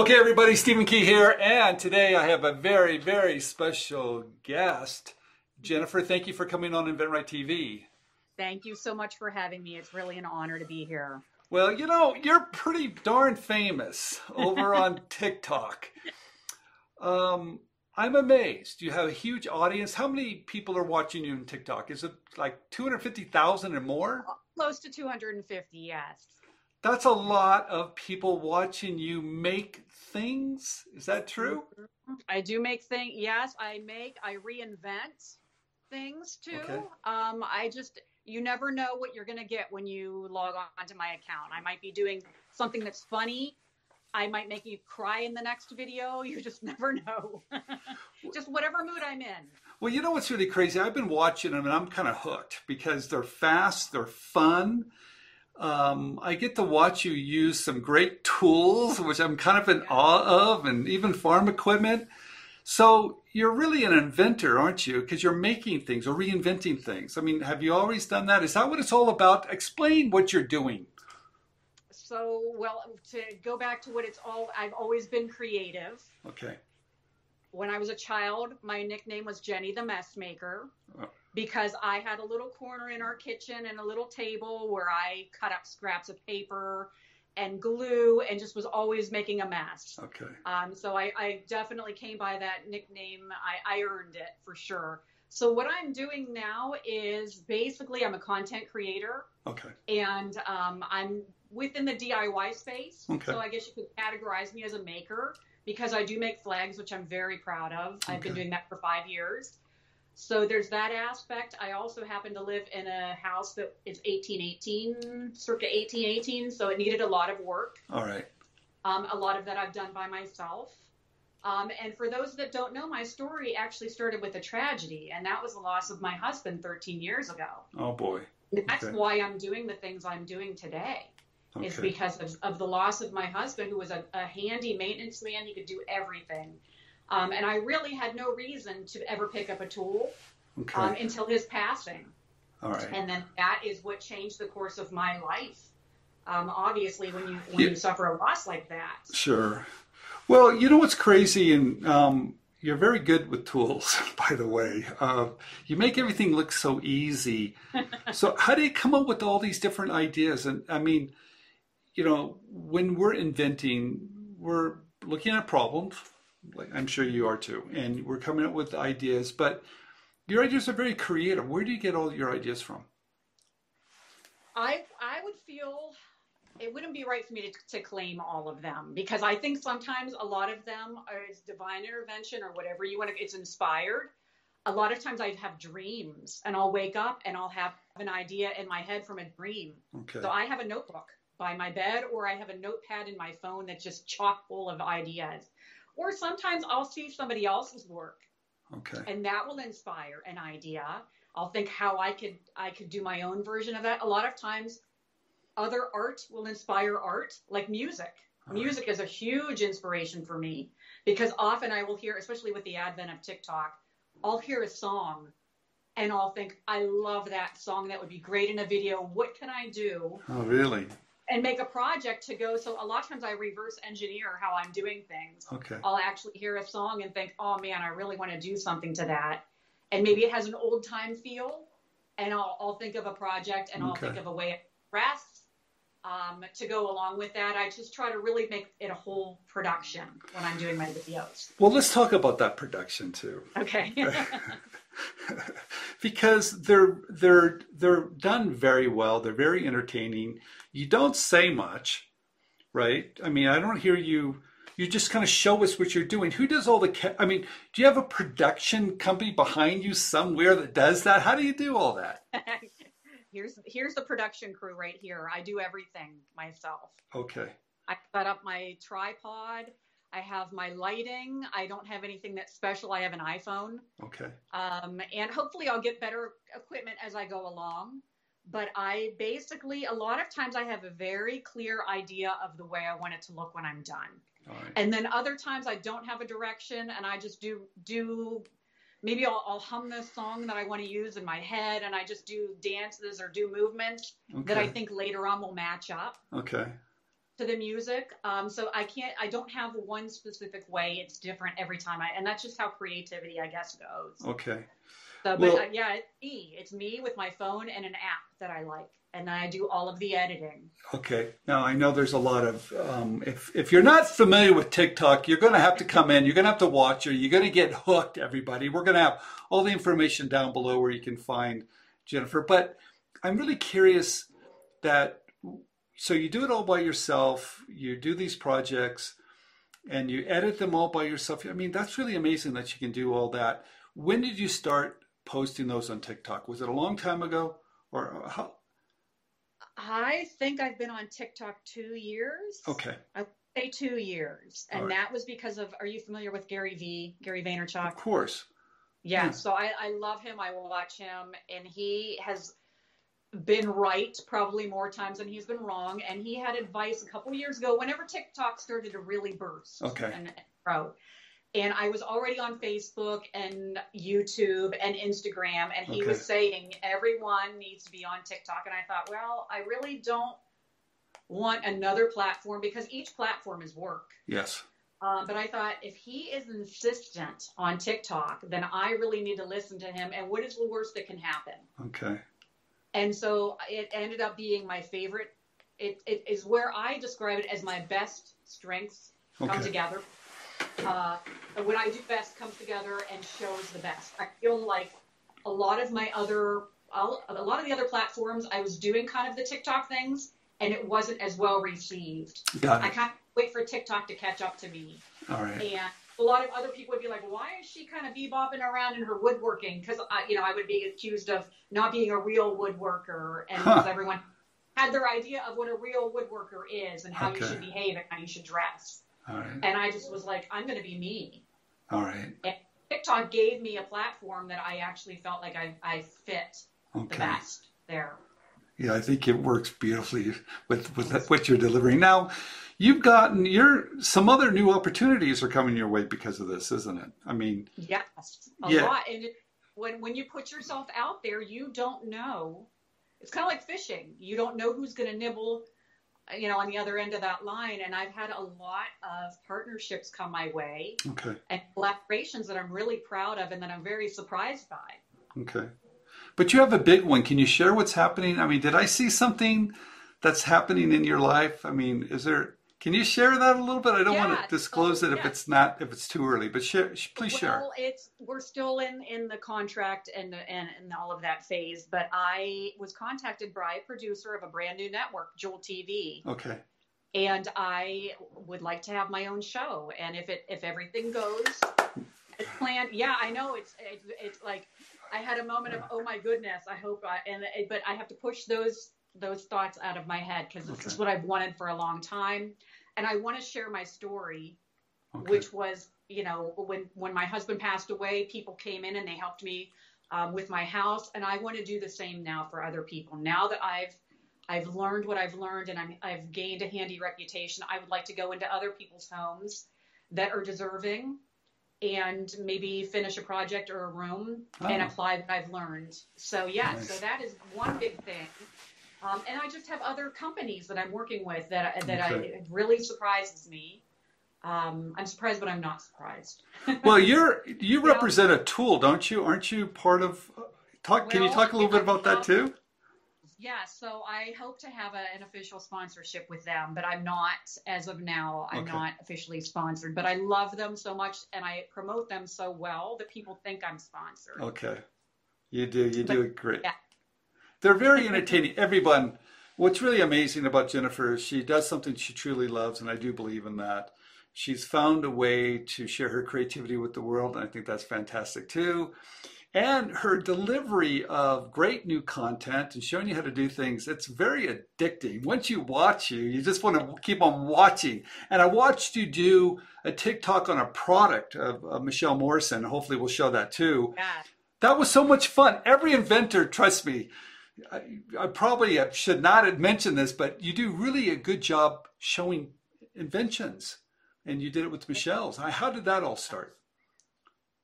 Okay, everybody, Stephen Key here, and today I have a very, very special guest. Jennifer, thank you for coming on InventRight TV. Thank you so much for having me. It's really an honor to be here. Well, you know, you're pretty darn famous over on TikTok. Um, I'm amazed. You have a huge audience. How many people are watching you on TikTok? Is it like 250,000 or more? Close to 250, yes. That's a lot of people watching you make things. Is that true? I do make things. Yes, I make, I reinvent things too. Okay. Um, I just, you never know what you're going to get when you log on to my account. I might be doing something that's funny. I might make you cry in the next video. You just never know. just whatever mood I'm in. Well, you know what's really crazy? I've been watching them and I'm kind of hooked because they're fast, they're fun um, I get to watch you use some great tools, which I'm kind of in awe of, and even farm equipment. So you're really an inventor, aren't you? Because you're making things or reinventing things. I mean, have you always done that? Is that what it's all about? Explain what you're doing. So, well, to go back to what it's all, I've always been creative. Okay. When I was a child, my nickname was Jenny the Mess Maker. Oh because I had a little corner in our kitchen and a little table where I cut up scraps of paper and glue and just was always making a mess. Okay. Um, so I, I definitely came by that nickname. I, I earned it for sure. So what I'm doing now is basically I'm a content creator. Okay. And um, I'm within the DIY space. Okay. So I guess you could categorize me as a maker because I do make flags, which I'm very proud of. Okay. I've been doing that for five years. So there's that aspect. I also happen to live in a house that is 1818, circa 1818, so it needed a lot of work. All right. Um, a lot of that I've done by myself. Um, and for those that don't know, my story actually started with a tragedy, and that was the loss of my husband 13 years ago. Oh boy. That's why I'm doing the things I'm doing today. Okay. Is because of, of the loss of my husband, who was a, a handy maintenance man. He could do everything. Um, and I really had no reason to ever pick up a tool okay. um, until his passing. All right. And then that is what changed the course of my life. Um, obviously, when you when yeah. you suffer a loss like that. Sure. Well, you know what's crazy, and um, you're very good with tools, by the way. Uh, you make everything look so easy. so, how do you come up with all these different ideas? And I mean, you know, when we're inventing, we're looking at problems, like I'm sure you are too, and we're coming up with ideas. But your ideas are very creative. Where do you get all your ideas from? I I would feel it wouldn't be right for me to, to claim all of them because I think sometimes a lot of them are divine intervention or whatever you want to. It's inspired. A lot of times I have dreams and I'll wake up and I'll have an idea in my head from a dream. Okay. So I have a notebook by my bed or I have a notepad in my phone that's just chock full of ideas. Or sometimes I'll see somebody else's work. Okay. And that will inspire an idea. I'll think how I could I could do my own version of that. A lot of times other art will inspire art, like music. All music right. is a huge inspiration for me because often I will hear, especially with the advent of TikTok, I'll hear a song and I'll think, I love that song. That would be great in a video. What can I do? Oh, really? And make a project to go. So a lot of times I reverse engineer how I'm doing things. Okay. I'll actually hear a song and think, oh man, I really want to do something to that. And maybe it has an old time feel. And I'll, I'll think of a project and I'll think of a way of um, to go along with that. I just try to really make it a whole production when I'm doing my videos. Well, let's talk about that production too. Okay. because they're they're they're done very well. They're very entertaining. You don't say much, right? I mean, I don't hear you. You just kind of show us what you're doing. Who does all the? Ca- I mean, do you have a production company behind you somewhere that does that? How do you do all that? here's here's the production crew right here. I do everything myself. Okay. I set up my tripod. I have my lighting. I don't have anything that's special. I have an iPhone. Okay. Um, and hopefully I'll get better equipment as I go along. But I basically, a lot of times I have a very clear idea of the way I want it to look when I'm done. Right. And then other times I don't have a direction and I just do, do, maybe I'll, I'll hum this song that I want to use in my head and I just do dances or do movements okay. that I think later on will match up. Okay. to the music. Um, so I can't, I don't have one specific way. It's different every time. I, and that's just how creativity, I guess, goes. Okay. So, but uh, yeah, it's me. It's me with my phone and an app that I like, and I do all of the editing. Okay. Now I know there's a lot of. Um, if if you're not familiar with TikTok, you're going to have to come in. You're going to have to watch her. You're going to get hooked. Everybody. We're going to have all the information down below where you can find Jennifer. But I'm really curious that. So you do it all by yourself. You do these projects, and you edit them all by yourself. I mean, that's really amazing that you can do all that. When did you start posting those on TikTok? Was it a long time ago, or uh, how? I think I've been on TikTok two years. Okay. I say two years, and right. that was because of. Are you familiar with Gary V? Gary Vaynerchuk. Of course. Yeah, yeah. So I, I love him. I will watch him, and he has been right probably more times than he's been wrong. And he had advice a couple years ago, whenever TikTok started to really burst. Okay. And grow and I was already on Facebook and YouTube and Instagram, and he okay. was saying everyone needs to be on TikTok. And I thought, well, I really don't want another platform because each platform is work. Yes. Um, but I thought if he is insistent on TikTok, then I really need to listen to him. And what is the worst that can happen? Okay. And so it ended up being my favorite. It, it is where I describe it as my best strengths okay. come together uh, what I do best comes together and shows the best. I feel like a lot of my other, a lot of the other platforms, I was doing kind of the TikTok things, and it wasn't as well received. Got it. I can't wait for TikTok to catch up to me. All right. And a lot of other people would be like, "Why is she kind of bebopping around in her woodworking?" Because you know, I would be accused of not being a real woodworker, and huh. everyone had their idea of what a real woodworker is and how okay. you should behave and how you should dress. And I just was like, I'm going to be me. All right. And TikTok gave me a platform that I actually felt like I, I fit okay. the best there. Yeah, I think it works beautifully with, with what you're delivering. Now, you've gotten your some other new opportunities are coming your way because of this, isn't it? I mean, yes, a yeah. lot. And it, when when you put yourself out there, you don't know. It's kind of like fishing. You don't know who's going to nibble you know, on the other end of that line. And I've had a lot of partnerships come my way okay. and collaborations that I'm really proud of and that I'm very surprised by. Okay. But you have a big one. Can you share what's happening? I mean, did I see something that's happening in your life? I mean, is there can you share that a little bit? I don't yeah, want to disclose so, it if it's not if it's too early, but share, please well, share. Well, it's we're still in in the contract and and and all of that phase. But I was contacted by a producer of a brand new network, Jewel TV. Okay. And I would like to have my own show, and if it if everything goes as planned, yeah, I know it's it's, it's like I had a moment of oh my goodness, I hope I and but I have to push those those thoughts out of my head because this okay. is what I've wanted for a long time and I want to share my story, okay. which was, you know, when when my husband passed away, people came in and they helped me um, with my house, and I want to do the same now for other people. Now that I've I've learned what I've learned and I'm, I've gained a handy reputation, I would like to go into other people's homes that are deserving and maybe finish a project or a room oh. and apply what I've learned. So yeah, nice. so that is one big thing. Um, and I just have other companies that I'm working with that that okay. I, it really surprises me. Um, I'm surprised, but I'm not surprised. well, you're you represent a tool, don't you? Aren't you part of? Talk. Well, can you talk a little bit about that too? Yeah, so I hope to have a, an official sponsorship with them, but I'm not as of now. I'm okay. not officially sponsored, but I love them so much and I promote them so well that people think I'm sponsored. Okay, you do. You but, do it great. Yeah. They're very entertaining. Everyone, what's really amazing about Jennifer is she does something she truly loves, and I do believe in that. She's found a way to share her creativity with the world, and I think that's fantastic too. And her delivery of great new content and showing you how to do things, it's very addicting. Once you watch you, you just want to keep on watching. And I watched you do a TikTok on a product of, of Michelle Morrison. Hopefully, we'll show that too. Yeah. That was so much fun. Every inventor, trust me, I, I probably should not have mentioned this, but you do really a good job showing inventions, and you did it with Michelle's. How did that all start?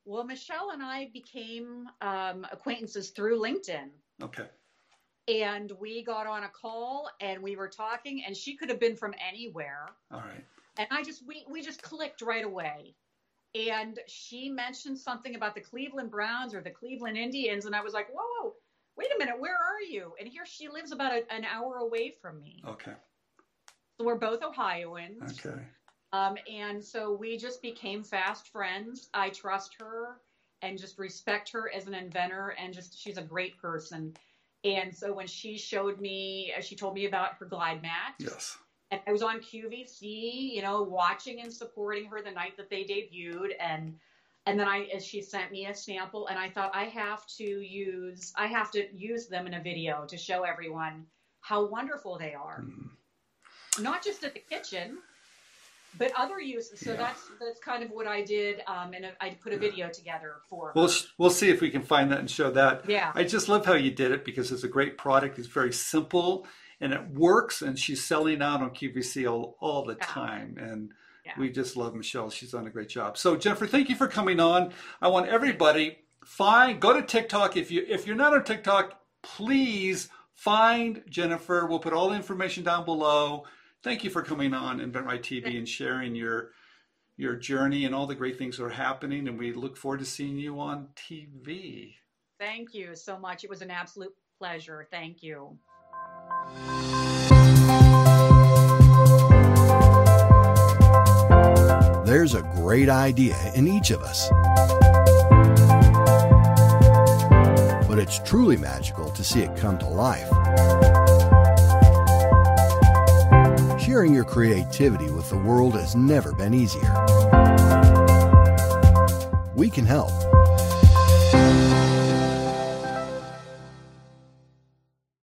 Well, Michelle and I became um, acquaintances through LinkedIn. Okay. and we got on a call and we were talking and she could have been from anywhere All right. and i just we, we just clicked right away and she mentioned something about the cleveland browns or the cleveland indians and i was like whoa whoa wait a minute where are you? And here she lives about a, an hour away from me. Okay. so we're both ohioans. Okay. um, and so we just became fast friends. I trust her and just respect her as an inventor and just she's a great person. And so when she showed me uh, she told me about her glide mat Yes. and I was on QVC, you know, watching and supporting her the night that they debuted, and and then I, as she sent me a sample, and I thought I have to use, I have to use them in a video to show everyone how wonderful they are, Mhm. not just at the kitchen, but other uses. So Yeah. that's that's kind of what I did, um, and I put a video together for. We'll her. we'll see if we can find that and show that. Yeah. I just love how you did it because it's a great product. It's very simple and it works. And she's selling out on QVC all, all the Yeah. time. And Yeah. we just love Michelle. She's done a great job. So Jennifer, thank you for coming on. I want everybody find go to TikTok. If you if you're not on TikTok, please find Jennifer. We'll put all the information down below. Thank you for coming on InventRight TV and sharing your your journey and all the great things that are happening. And we look forward to seeing you on TV. Thank you so much. It was an absolute pleasure. Thank you. There's a great idea in each of us. But it's truly magical to see it come to life. Sharing your creativity with the world has never been easier. We can help.